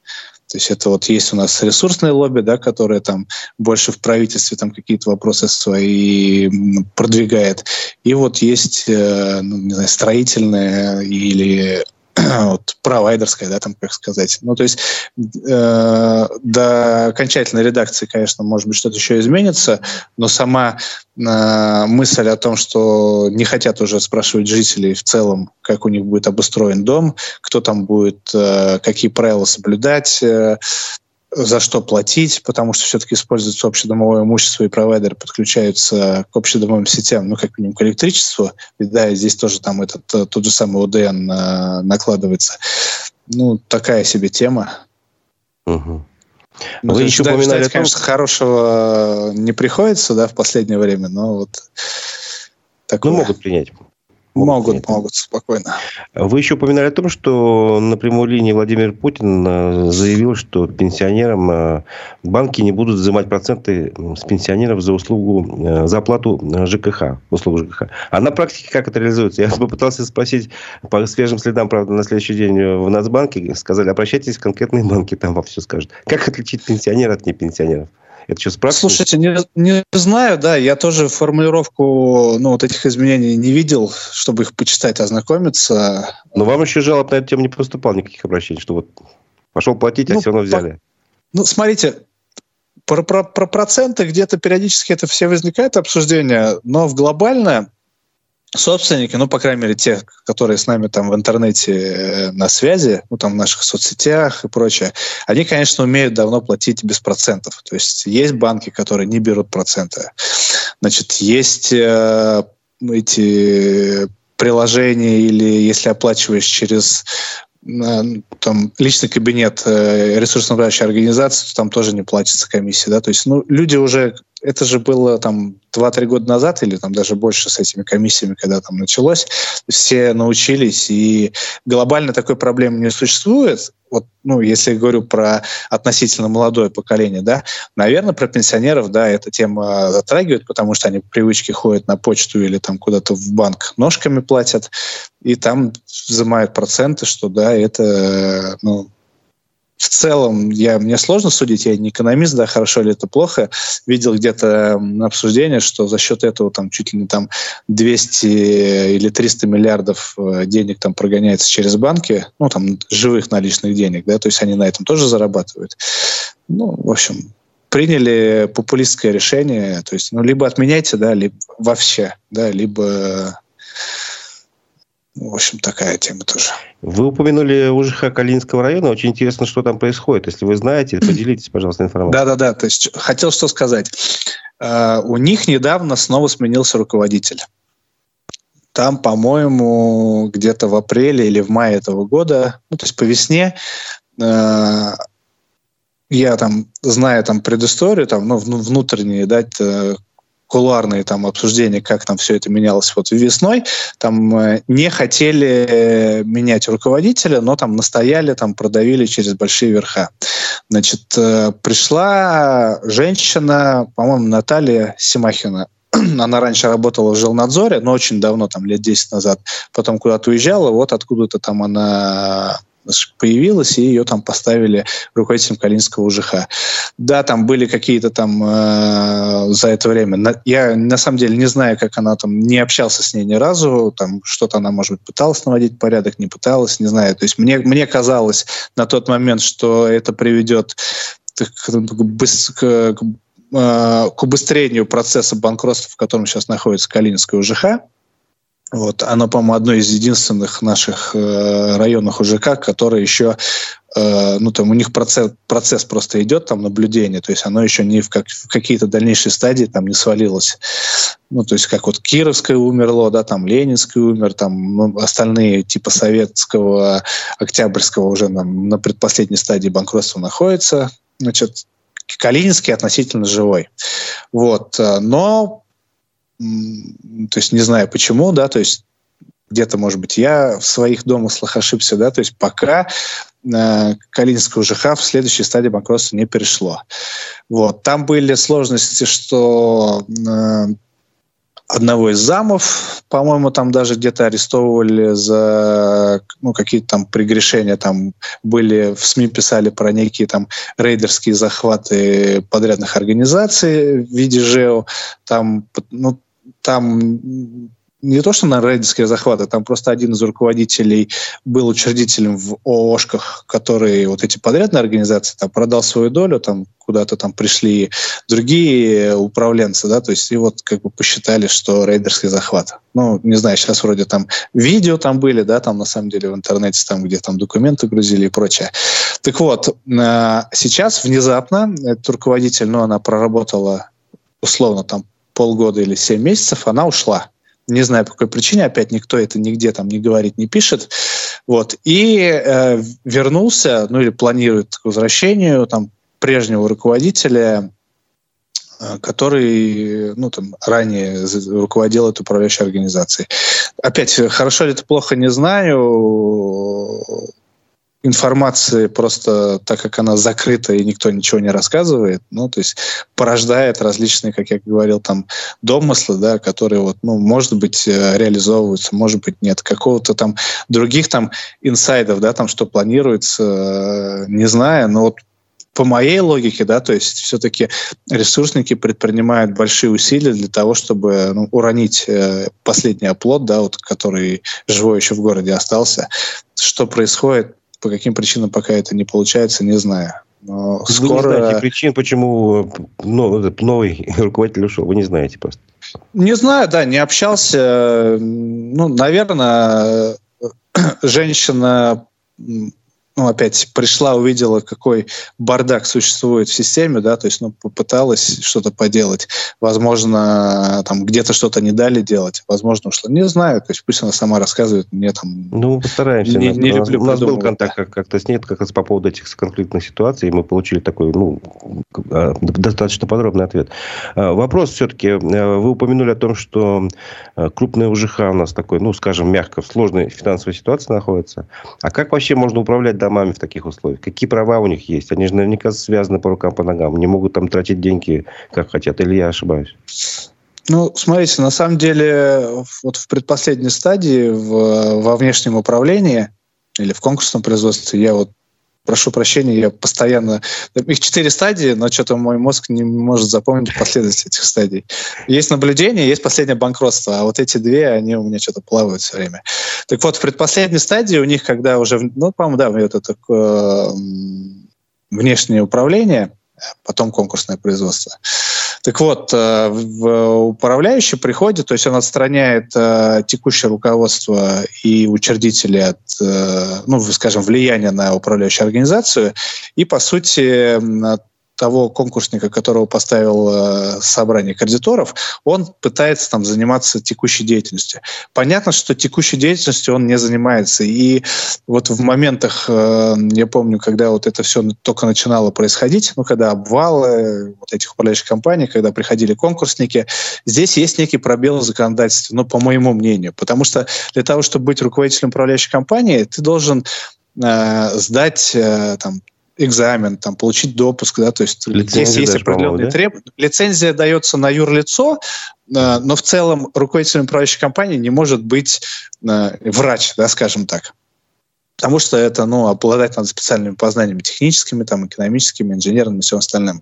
То есть это вот есть у нас ресурсные лобби, да, которые там больше в правительстве там какие-то вопросы свои продвигает. И вот есть, э, ну, не знаю, строительные или вот, провайдерская, да, там, как сказать. Ну, то есть э, до окончательной редакции, конечно, может быть, что-то еще изменится, но сама э, мысль о том, что не хотят уже спрашивать жителей в целом, как у них будет обустроен дом, кто там будет, э, какие правила соблюдать, э, за что платить, потому что все-таки используется общедомовое имущество, и провайдеры подключаются к общедомовым сетям, ну, как минимум, к электричеству. И, да, здесь тоже там этот э, тот же самый ОДН э, накладывается. Ну, такая себе тема. Угу. Ну, Вы еще ждать, упоминали ждать, том... конечно, хорошего не приходится, да, в последнее время, но вот такое. Ну, могут принять. Могут, могут, спокойно. Вы еще упоминали о том, что на прямой линии Владимир Путин э, заявил, что пенсионерам э, банки не будут взимать проценты с пенсионеров за услугу, э, за оплату ЖКХ, услугу ЖКХ. А на практике как это реализуется? Я попытался спросить по свежим следам, правда, на следующий день в Нацбанке. Сказали, обращайтесь в конкретные банки, там вам все скажут. Как отличить пенсионера от непенсионеров? Это что, спрашивают? Слушайте, не, не знаю, да, я тоже формулировку ну, вот этих изменений не видел, чтобы их почитать, ознакомиться. Но вам еще жалоб на эту тему не поступало никаких обращений, что вот пошел платить, а ну, все равно взяли. По... Ну, смотрите, про, про, про проценты где-то периодически это все возникает обсуждение, но в глобально собственники, ну, по крайней мере, те, которые с нами там в интернете э, на связи, ну, там в наших соцсетях и прочее, они, конечно, умеют давно платить без процентов. То есть есть банки, которые не берут проценты. Значит, есть э, эти приложения или если оплачиваешь через там личный кабинет э, ресурсно-управляющей организации, то там тоже не платится комиссия, да, то есть, ну, люди уже, это же было там 2-3 года назад или там даже больше с этими комиссиями, когда там началось, все научились, и глобально такой проблемы не существует, вот, ну, если я говорю про относительно молодое поколение, да, наверное, про пенсионеров, да, эта тема затрагивает, потому что они по привычке ходят на почту или там куда-то в банк ножками платят, и там взимают проценты, что, да, это, ну, в целом я, мне сложно судить, я не экономист, да, хорошо ли это плохо. Видел где-то обсуждение, что за счет этого там чуть ли не там 200 или 300 миллиардов э, денег там прогоняется через банки, ну там живых наличных денег, да, то есть они на этом тоже зарабатывают. Ну, в общем, приняли популистское решение, то есть, ну, либо отменяйте, да, либо вообще, да, либо в общем, такая тема тоже. Вы упомянули УЖХ Калининского района. Очень интересно, что там происходит. Если вы знаете, поделитесь, пожалуйста, информацией. Да-да-да. То есть хотел что сказать. Uh, у них недавно снова сменился руководитель. Там, по-моему, где-то в апреле или в мае этого года, ну, то есть по весне, uh, я там, знаю там предысторию, там, ну, внутренние, да, кулуарные там обсуждения, как там все это менялось вот весной, там э, не хотели э, менять руководителя, но там настояли, там продавили через большие верха. Значит, э, пришла женщина, по-моему, Наталья Симахина, она раньше работала в жилнадзоре, но очень давно, там лет 10 назад, потом куда-то уезжала, вот откуда-то там она появилась, и ее там поставили руководителем Калининского УЖХ. Да, там были какие-то там э, за это время. На, я на самом деле не знаю, как она там не общался с ней ни разу, там что-то она, может быть, пыталась наводить порядок, не пыталась, не знаю. То есть мне, мне казалось на тот момент, что это приведет к, к, к, э, к убыстрению процесса банкротства, в котором сейчас находится Калининская УЖХ. Вот, оно, по-моему, одно из единственных наших э, районных УЖК, которое еще, э, ну там у них процесс, процесс просто идет, там наблюдение, то есть оно еще не в, как, в какие-то дальнейшие стадии там не свалилось. Ну, то есть как вот Кировское умерло, да, там Ленинское умер, там ну, остальные типа Советского, Октябрьского уже на, на предпоследней стадии банкротства находятся. Значит, Калининский относительно живой. Вот. Э, но то есть не знаю почему, да, то есть где-то, может быть, я в своих домыслах ошибся, да, то есть пока э, Калининское УЖХ в следующей стадии банкротства не перешло. Вот. Там были сложности, что э, одного из замов, по-моему, там даже где-то арестовывали за ну, какие-то там прегрешения. Там были, в СМИ писали про некие там рейдерские захваты подрядных организаций в виде ЖЭО. Там, ну, там не то, что на рейдерские захваты, там просто один из руководителей был учредителем в ООшках, которые вот эти подрядные организации там продал свою долю, там куда-то там пришли другие управленцы, да, то есть и вот как бы посчитали, что рейдерский захват. Ну, не знаю, сейчас вроде там видео там были, да, там на самом деле в интернете, там где там документы грузили и прочее. Так вот, э, сейчас внезапно этот руководитель, ну, она проработала условно там полгода или семь месяцев, она ушла. Не знаю, по какой причине, опять никто это нигде там не говорит, не пишет. Вот. И э, вернулся, ну или планирует к возвращению там, прежнего руководителя, э, который ну, там, ранее руководил этой управляющей организацией. Опять, хорошо ли это плохо, не знаю информации просто так как она закрыта и никто ничего не рассказывает, ну, то есть порождает различные, как я говорил, там домыслы, да, которые вот, ну, может быть, э, реализовываются, может быть, нет. Какого-то там других там инсайдов, да, там, что планируется, э, не знаю, но вот по моей логике, да, то есть все-таки ресурсники предпринимают большие усилия для того, чтобы ну, уронить э, последний оплот, да, вот, который живой еще в городе остался. Что происходит? По каким причинам пока это не получается, не знаю. Но Вы скоро... не знаете причин, почему новый руководитель ушел? Вы не знаете просто? Не знаю, да, не общался. Ну, наверное, женщина ну, опять пришла, увидела, какой бардак существует в системе, да, то есть, ну, попыталась что-то поделать. Возможно, там где-то что-то не дали делать, возможно, что не знаю, то есть пусть она сама рассказывает, мне там... Ну, постараемся. Не, не люблю у нас был контакт как- как-то с ней как раз по поводу этих конфликтных ситуаций, и мы получили такой, ну, а, достаточно подробный ответ. А, вопрос все-таки, э, вы упомянули о том, что крупная УЖХ у нас такой, ну, скажем, мягко, в сложной финансовой ситуации находится. А как вообще можно управлять домами в таких условиях? Какие права у них есть? Они же наверняка связаны по рукам, по ногам. Не могут там тратить деньги, как хотят. Или я ошибаюсь? Ну, смотрите, на самом деле, вот в предпоследней стадии в, во внешнем управлении или в конкурсном производстве я вот прошу прощения, я постоянно... Их четыре стадии, но что-то мой мозг не может запомнить последовательность этих стадий. Есть наблюдение, есть последнее банкротство, а вот эти две, они у меня что-то плавают все время. Так вот, в предпоследней стадии у них, когда уже, ну, по-моему, да, это такое внешнее управление, потом конкурсное производство. Так вот, э, управляющий приходит, то есть он отстраняет э, текущее руководство и учредители от, э, ну, скажем, влияния на управляющую организацию. И, по сути, того конкурсника, которого поставил э, собрание кредиторов, он пытается там заниматься текущей деятельностью. Понятно, что текущей деятельностью он не занимается. И вот в моментах, э, я помню, когда вот это все только начинало происходить, ну, когда обвалы вот этих управляющих компаний, когда приходили конкурсники, здесь есть некий пробел в законодательстве, ну, по моему мнению. Потому что для того, чтобы быть руководителем управляющей компании, ты должен э, сдать э, там экзамен, там, получить допуск, да, то есть лицензия здесь есть определенные да? требования. Лицензия дается на юрлицо, э, но в целом руководителем управляющей компании не может быть э, врач, да, скажем так. Потому что это, ну, обладать надо специальными познаниями техническими, там, экономическими, инженерными и всем остальным.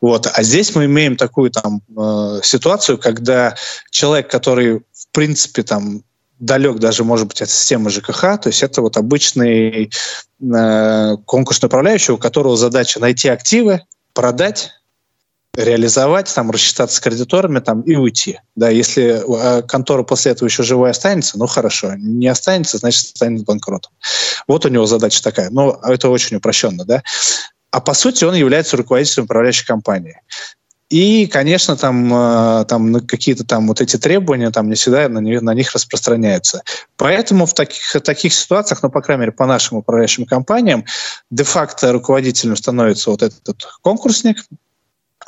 Вот. А здесь мы имеем такую там э, ситуацию, когда человек, который в принципе там далек даже, может быть, от системы ЖКХ. То есть это вот обычный э, конкурсный управляющий, у которого задача найти активы, продать, реализовать, там, рассчитаться с кредиторами там, и уйти. Да, если э, контора после этого еще живой останется, ну хорошо. Не останется, значит, станет банкротом. Вот у него задача такая. Но это очень упрощенно. Да? А по сути он является руководителем управляющей компании. И, конечно, там, э, там какие-то там вот эти требования там не всегда на, них, на них распространяются. Поэтому в таких, таких ситуациях, ну, по крайней мере, по нашим управляющим компаниям, де-факто руководителем становится вот этот конкурсник,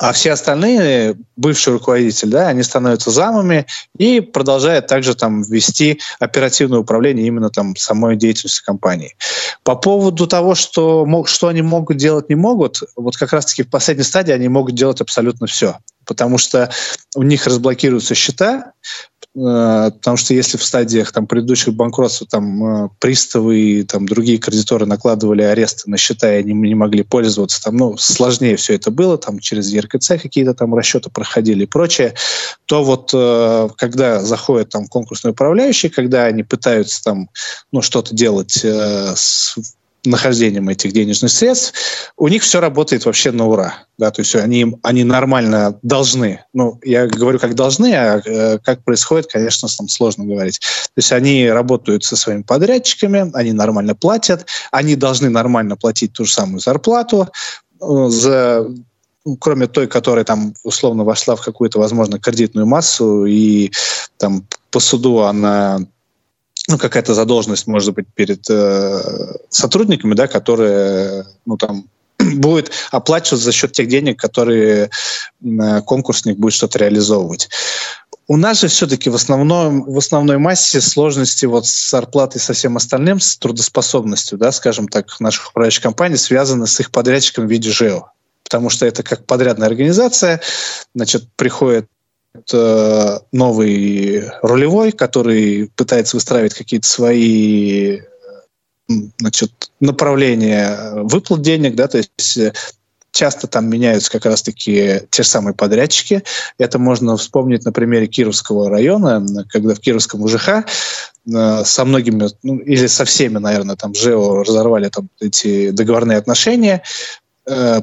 а все остальные, бывшие руководители, да, они становятся замами и продолжают также там вести оперативное управление именно там самой деятельностью компании. По поводу того, что, что они могут делать, не могут, вот как раз-таки в последней стадии они могут делать абсолютно все потому что у них разблокируются счета, Э, потому что если в стадиях там, предыдущих банкротств там, э, приставы и там, другие кредиторы накладывали аресты на счета, и они не могли пользоваться, там, ну, сложнее все это было, там, через ЕРКЦ какие-то там расчеты проходили и прочее, то вот э, когда заходят там конкурсные управляющие, когда они пытаются там, ну, что-то делать с нахождением этих денежных средств, у них все работает вообще на ура. Да, то есть они, они нормально должны. Ну, я говорю, как должны, а э, как происходит, конечно, там сложно говорить. То есть они работают со своими подрядчиками, они нормально платят, они должны нормально платить ту же самую зарплату э, за ну, кроме той, которая там условно вошла в какую-то, возможно, кредитную массу, и там по суду она ну, какая-то задолженность, может быть, перед э, сотрудниками, да, которые, ну, там, будет оплачиваться за счет тех денег, которые э, конкурсник будет что-то реализовывать. У нас же все-таки в, основном, в основной массе сложности вот с зарплатой и со всем остальным, с трудоспособностью, да, скажем так, наших управляющих компаний связаны с их подрядчиком в виде ЖЭО. Потому что это как подрядная организация, значит, приходит Э, новый рулевой, который пытается выстраивать какие-то свои значит, направления выплат денег, да, то есть э, часто там меняются как раз-таки те же самые подрядчики. Это можно вспомнить на примере Кировского района, когда в Кировском УЖХ э, со многими, ну, или со всеми, наверное, там ЖЭО разорвали там эти договорные отношения, Э,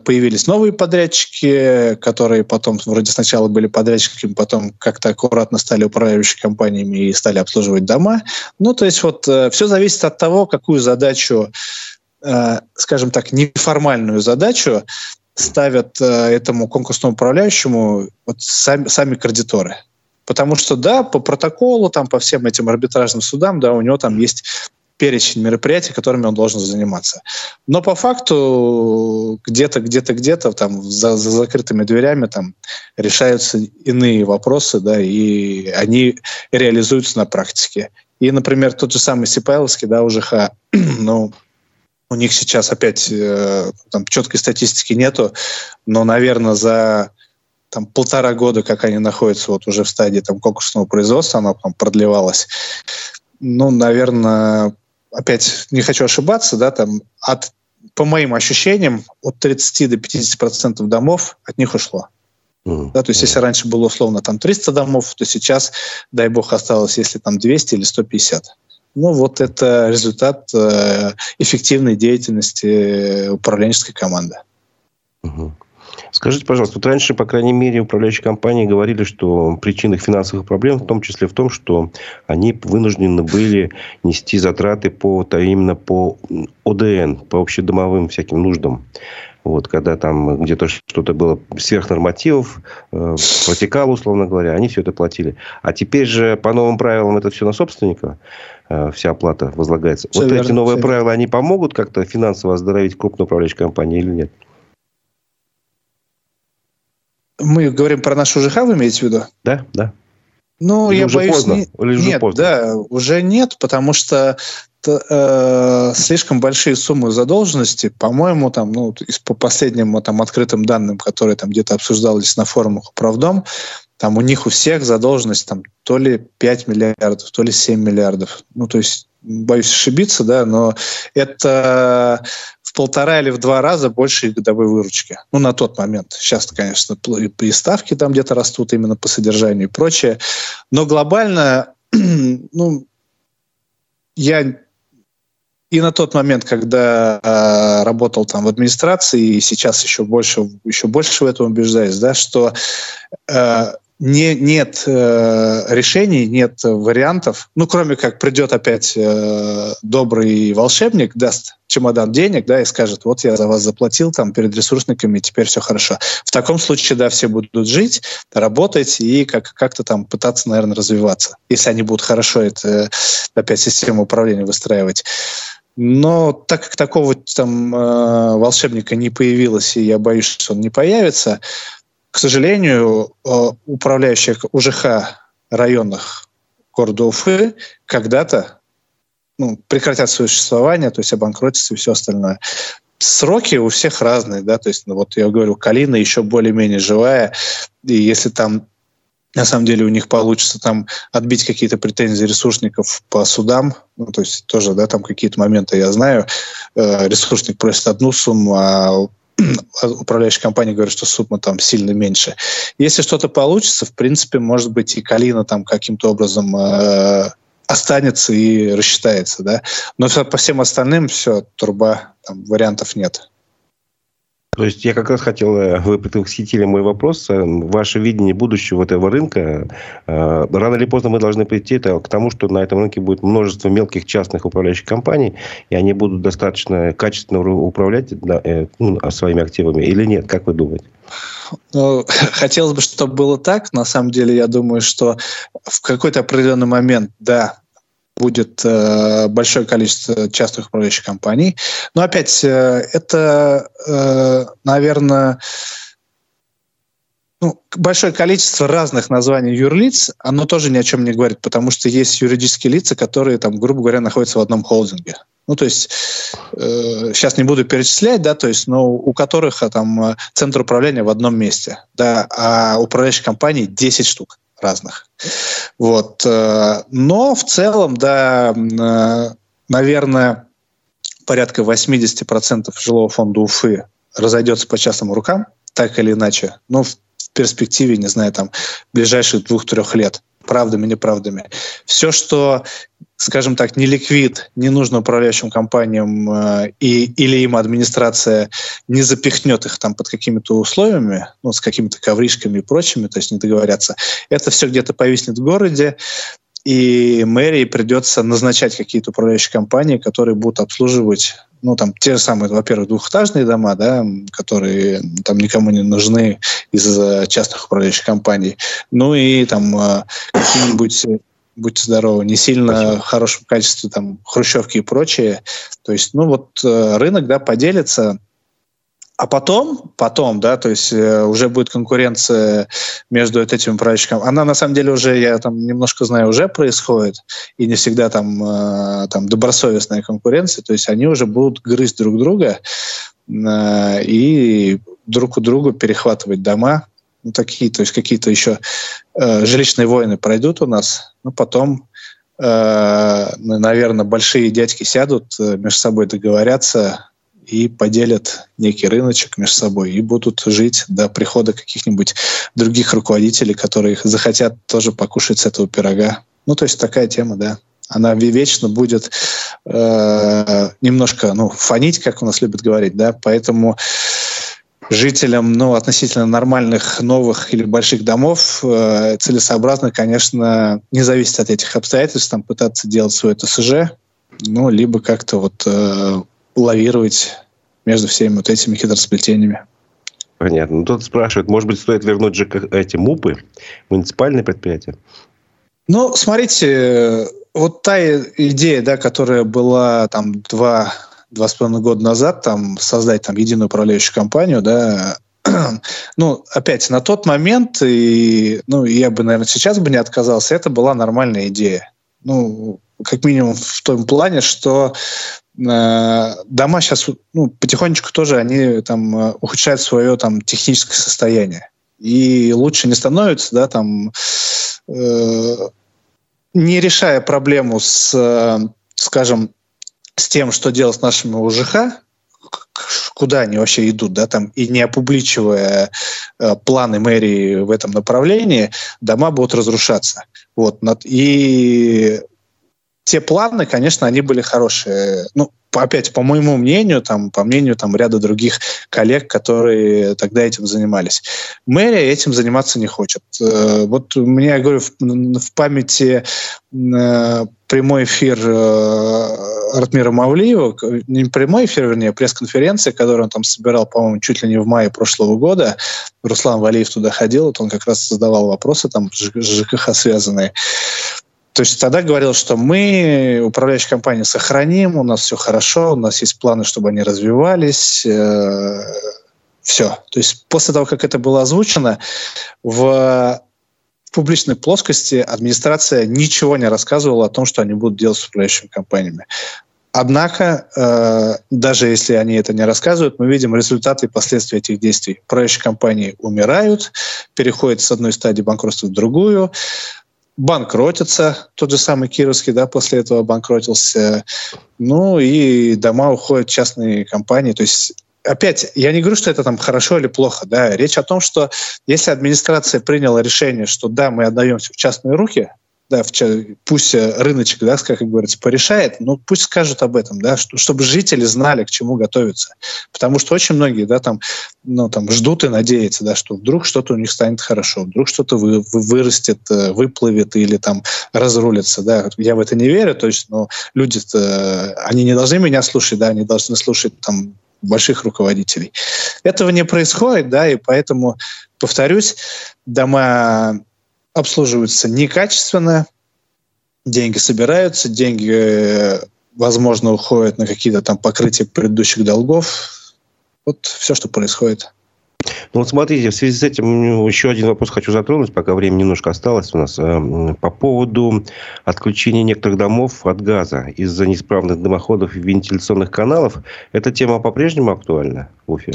появились новые подрядчики, которые потом вроде сначала были подрядчиками, потом как-то аккуратно стали управляющими компаниями и стали обслуживать дома. Ну, то есть вот э, все зависит от того, какую задачу э, скажем так, неформальную задачу ставят э, этому конкурсному управляющему вот сами, сами кредиторы. Потому что, да, по протоколу, там, по всем этим арбитражным судам, да, у него там есть перечень мероприятий, которыми он должен заниматься. Но по факту где-то, где-то, где-то там за, за закрытыми дверями там решаются иные вопросы, да, и они реализуются на практике. И, например, тот же самый Сипайловский, да, УЖХ, ну, у них сейчас опять э, там четкой статистики нету, но, наверное, за там полтора года, как они находятся вот уже в стадии там конкурсного производства, оно там продлевалось. Ну, наверное, опять не хочу ошибаться, да, там от, по моим ощущениям, от 30 до 50 процентов домов от них ушло. Да, то есть, если раньше было условно там 300 домов, то сейчас, дай бог, осталось, если там 200 или 150. Ну, вот это результат э, эффективной деятельности управленческой команды. Mm-hmm. Скажите, пожалуйста, вот раньше, по крайней мере, управляющие компании говорили, что причина их финансовых проблем в том числе в том, что они вынуждены были нести затраты по, то именно по ОДН, по общедомовым всяким нуждам. Вот, когда там где-то что-то было сверх нормативов, э, протекало, условно говоря, они все это платили. А теперь же по новым правилам это все на собственника, э, вся оплата возлагается. Все вот верно, эти новые правила, они помогут как-то финансово оздоровить крупную управляющую компанию или нет? Мы говорим про нашу ЖХ, вы имеете в виду? Да, да. Ну, Или я уже боюсь, поздно? Не... Или уже нет, поздно? да, уже нет, потому что э, слишком большие суммы задолженности, по-моему, там, ну, по последним там, открытым данным, которые там где-то обсуждались на форумах управдом, там у них у всех задолженность там то ли 5 миллиардов, то ли 7 миллиардов. Ну, то есть боюсь ошибиться, да, но это в полтора или в два раза больше их годовой выручки. Ну, на тот момент. Сейчас, конечно, и ставки там где-то растут именно по содержанию и прочее. Но глобально, ну, я и на тот момент, когда э, работал там в администрации, и сейчас еще больше, еще больше в этом убеждаюсь, да, что э, не, нет э, решений, нет вариантов. Ну, кроме как придет опять э, добрый волшебник, даст чемодан денег, да, и скажет, вот я за вас заплатил там перед ресурсниками, теперь все хорошо. В таком случае, да, все будут жить, работать и как, как-то там пытаться, наверное, развиваться, если они будут хорошо это опять систему управления выстраивать. Но так как такого там э, волшебника не появилось, и я боюсь, что он не появится, к сожалению, э, управляющие УЖХ районных города Уфы когда-то ну, прекратят свое существование, то есть обанкротятся и все остальное. Сроки у всех разные, да, то есть, ну, вот я говорю, Калина еще более-менее живая, и если там на самом деле у них получится там отбить какие-то претензии ресурсников по судам, ну, то есть тоже, да, там какие-то моменты я знаю, э, ресурсник просит одну сумму, а управляющая компания говорит, что сумма там сильно меньше. Если что-то получится, в принципе, может быть, и Калина там каким-то образом э, останется и рассчитается, да. Но по всем остальным все, труба, там вариантов нет. То есть я как раз хотел, э, вы предвосхитили мой вопрос, э, ваше видение будущего этого рынка. Э, рано или поздно мы должны прийти к тому, что на этом рынке будет множество мелких частных управляющих компаний, и они будут достаточно качественно управлять ну, своими активами или нет, как вы думаете? Ну, хотелось бы, чтобы было так. На самом деле, я думаю, что в какой-то определенный момент, да, будет э, большое количество частных управляющих компаний. Но опять, э, это, э, наверное, ну, большое количество разных названий юрлиц, оно тоже ни о чем не говорит, потому что есть юридические лица, которые, там, грубо говоря, находятся в одном холдинге. Ну, то есть, э, сейчас не буду перечислять, да, то есть, но у которых а, там центр управления в одном месте, да, а управляющих компаний 10 штук разных. Вот. Э, но в целом, да, э, наверное, порядка 80% жилого фонда Уфы разойдется по частным рукам, так или иначе. Ну, в перспективе, не знаю, там, ближайших двух-трех лет правдами, неправдами. Все, что, скажем так, не ликвид, не нужно управляющим компаниям э, и, или им администрация не запихнет их там под какими-то условиями, ну, с какими-то ковришками и прочими, то есть не договорятся, это все где-то повиснет в городе, и мэрии придется назначать какие-то управляющие компании, которые будут обслуживать ну, там, те же самые, во-первых, двухэтажные дома, да, которые там никому не нужны из частных управляющих компаний, ну и там э, какие-нибудь будьте здоровы, не сильно Спасибо. хорошем качестве там хрущевки и прочее. То есть, ну вот э, рынок, да, поделится а потом, потом, да, то есть э, уже будет конкуренция между этими управляющими. Она на самом деле уже, я там немножко знаю, уже происходит, и не всегда там, э, там добросовестная конкуренция, то есть они уже будут грызть друг друга э, и друг у друга перехватывать дома. Ну, такие, то есть какие-то еще э, жилищные войны пройдут у нас, ну, потом э, наверное, большие дядьки сядут, э, между собой договорятся, и поделят некий рыночек между собой и будут жить до прихода каких-нибудь других руководителей, которые захотят тоже покушать с этого пирога. Ну, то есть такая тема, да. Она вечно будет э, немножко, ну, фонить, как у нас любят говорить, да, поэтому жителям ну, относительно нормальных новых или больших домов э, целесообразно, конечно, не зависит от этих обстоятельств, там пытаться делать свой ТСЖ, ну, либо как-то вот э, лавировать между всеми вот этими хитросплетениями. Понятно. Ну, тут спрашивают, может быть, стоит вернуть же эти МУПы, муниципальные предприятия? Ну, смотрите, вот та идея, да, которая была там два, два с половиной года назад, там, создать там единую управляющую компанию, да, ну, опять, на тот момент, и, ну, я бы, наверное, сейчас бы не отказался, это была нормальная идея. Ну, как минимум в том плане, что Э, дома сейчас ну, потихонечку тоже они там э, ухудшают свое там техническое состояние и лучше не становятся, да, там э, не решая проблему с, э, скажем, с тем, что делать с нашими УЖХ, куда они вообще идут, да, там, и не опубличивая э, планы мэрии в этом направлении, дома будут разрушаться. Вот, и те планы, конечно, они были хорошие. Ну, опять, по моему мнению, там, по мнению там, ряда других коллег, которые тогда этим занимались. Мэрия этим заниматься не хочет. Э, вот меня, я говорю, в, в памяти э, прямой эфир э, Артмира Мавлиева, не прямой эфир, вернее, пресс-конференция, которую он там собирал, по-моему, чуть ли не в мае прошлого года. Руслан Валиев туда ходил, вот он как раз задавал вопросы там ЖКХ связанные. То есть тогда говорил, что мы управляющую компанию сохраним, у нас все хорошо, у нас есть планы, чтобы они развивались. Э, все. То есть после того, как это было озвучено, в публичной плоскости администрация ничего не рассказывала о том, что они будут делать с управляющими компаниями. Однако, э, даже если они это не рассказывают, мы видим результаты и последствия этих действий. Управляющие компании умирают, переходят с одной стадии банкротства в другую банкротятся, тот же самый Кировский, да, после этого банкротился, ну и дома уходят частные компании, то есть опять, я не говорю, что это там хорошо или плохо, да, речь о том, что если администрация приняла решение, что да, мы отдаем все в частные руки, да, в, пусть э, рыночек, да, как говорится, порешает, но пусть скажут об этом, да, что, чтобы жители знали, к чему готовиться. Потому что очень многие, да, там, ну, там ждут и надеются, да, что вдруг что-то у них станет хорошо, вдруг что-то вы, вы, вырастет, э, выплывет или там разрулится, да. Я в это не верю, то есть, но люди они не должны меня слушать, да, они должны слушать там больших руководителей. Этого не происходит, да, и поэтому, повторюсь, дома обслуживаются некачественно, деньги собираются, деньги, э, возможно, уходят на какие-то там покрытия предыдущих долгов. Вот все, что происходит. Ну вот смотрите, в связи с этим еще один вопрос хочу затронуть, пока время немножко осталось у нас. Э, по поводу отключения некоторых домов от газа из-за неисправных дымоходов и вентиляционных каналов. Эта тема по-прежнему актуальна в Уфе?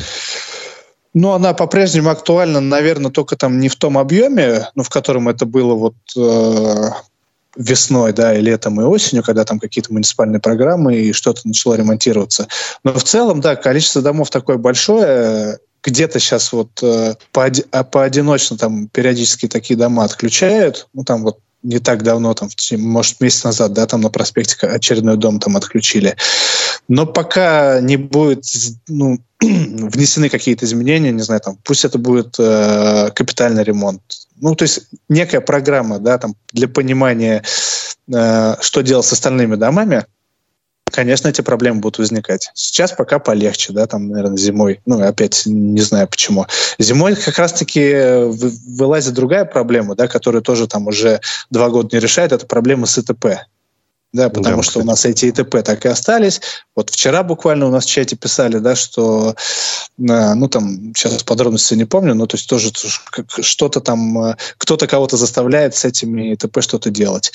Ну, она по-прежнему актуальна, наверное, только там не в том объеме, ну, в котором это было вот э, весной, да, и летом, и осенью, когда там какие-то муниципальные программы и что-то начало ремонтироваться. Но в целом, да, количество домов такое большое, где-то сейчас вот э, а поодиночно там периодически такие дома отключают, ну, там вот не так давно, там, может, месяц назад, да, там на проспекте очередной дом там отключили. Но пока не будет ну, внесены какие-то изменения, не знаю, там, пусть это будет э, капитальный ремонт. Ну, то есть некая программа, да, там, для понимания э, что делать с остальными домами, конечно, эти проблемы будут возникать. Сейчас пока полегче, да, там, наверное, зимой. Ну, опять не знаю почему. Зимой как раз-таки вылазит другая проблема, да, которая тоже там уже два года не решает, это проблема с ИТП. Да, потому да, что кстати. у нас эти ИТП так и остались. Вот вчера буквально у нас в чате писали, да, что, э, ну там, сейчас подробности не помню, но то есть тоже что-то там, э, кто-то кого-то заставляет с этими ИТП что-то делать.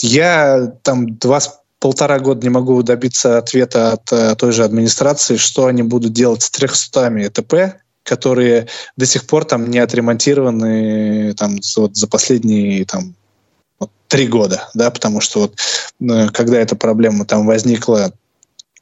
Я там два полтора года не могу добиться ответа от э, той же администрации, что они будут делать с 300 ЭТП, которые до сих пор там не отремонтированы там, вот, за последние там, вот, три года, да, потому что вот когда эта проблема там возникла,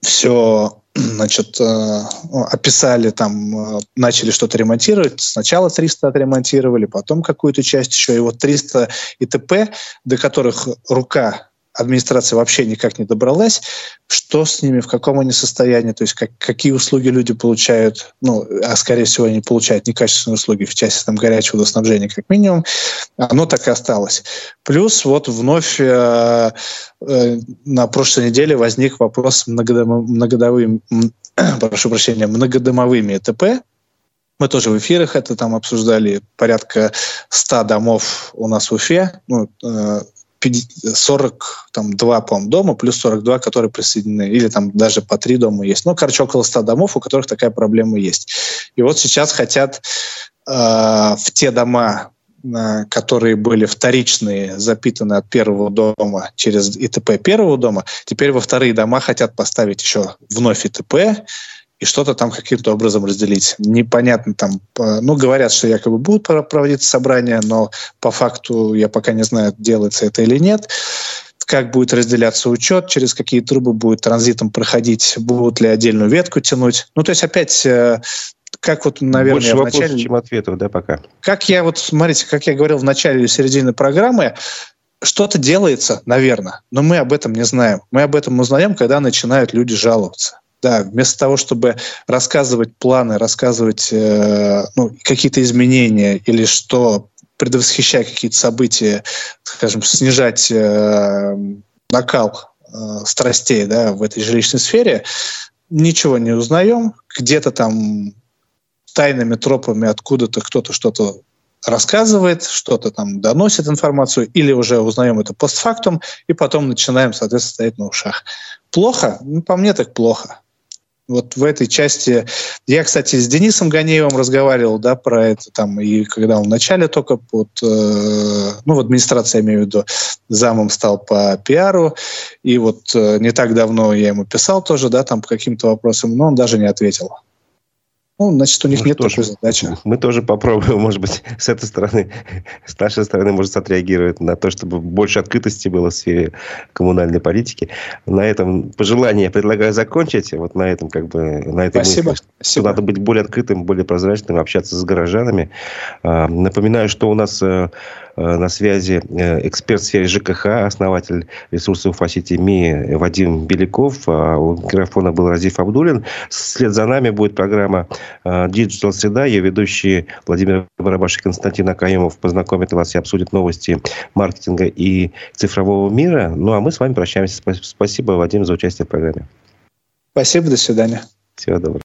все значит, э, описали, там, э, начали что-то ремонтировать. Сначала 300 отремонтировали, потом какую-то часть еще. И вот 300 ИТП, до которых рука администрация вообще никак не добралась, что с ними, в каком они состоянии, то есть как, какие услуги люди получают, ну, а скорее всего они получают некачественные услуги в части там, горячего водоснабжения как минимум, оно так и осталось. Плюс вот вновь э, э, на прошлой неделе возник вопрос многодомовыми, прошу прощения, многодомовыми ЭТП, мы тоже в эфирах это там обсуждали. Порядка 100 домов у нас в Уфе. Ну, э, 42, по-моему, дома, плюс 42, которые присоединены, или там даже по три дома есть. Ну, короче, около 100 домов, у которых такая проблема есть. И вот сейчас хотят э, в те дома, э, которые были вторичные, запитаны от первого дома через ИТП первого дома, теперь во вторые дома хотят поставить еще вновь ИТП, и что-то там каким-то образом разделить. Непонятно там, ну, говорят, что якобы будут проводиться собрания, но по факту я пока не знаю, делается это или нет как будет разделяться учет, через какие трубы будет транзитом проходить, будут ли отдельную ветку тянуть. Ну, то есть опять э, как вот, наверное, Больше вопросов, начале... чем ответов, да, пока. Как я вот, смотрите, как я говорил в начале или середине программы, что-то делается, наверное, но мы об этом не знаем. Мы об этом узнаем, когда начинают люди жаловаться. Да, вместо того, чтобы рассказывать планы, рассказывать э, ну, какие-то изменения или что предвосхищая какие-то события, скажем, снижать э, накал э, страстей да, в этой жилищной сфере, ничего не узнаем. Где-то там тайными тропами откуда-то кто-то что-то рассказывает, что-то там доносит информацию, или уже узнаем это постфактум, и потом начинаем, соответственно, стоять на ушах. Плохо? Ну, по мне так плохо. Вот в этой части... Я, кстати, с Денисом Ганеевым разговаривал, да, про это там, и когда он вначале только под, э, ну, в администрации, я имею в виду, замом стал по пиару, и вот э, не так давно я ему писал тоже, да, там по каким-то вопросам, но он даже не ответил. Ну, значит, у них ну, нет тоже, такой задачи. Мы тоже попробуем, может быть, с этой стороны, с нашей стороны, может, отреагировать на то, чтобы больше открытости было в сфере коммунальной политики. На этом пожелание предлагаю закончить. Вот на этом, как бы, на этой Спасибо. Мысли, Спасибо. надо быть более открытым, более прозрачным, общаться с горожанами. А, напоминаю, что у нас э, Э, на связи э, эксперт в сфере ЖКХ, основатель ресурсов Уфа-Сити МИ Вадим Беляков. А у микрофона был Разиф Абдулин. Вслед за нами будет программа Digital Среда. Ее ведущие Владимир Барабаш и Константин Акаемов познакомят вас и обсудят новости маркетинга и цифрового мира. Ну, а мы с вами прощаемся. Спасибо, Вадим, за участие в программе. Спасибо, до свидания. Всего доброго.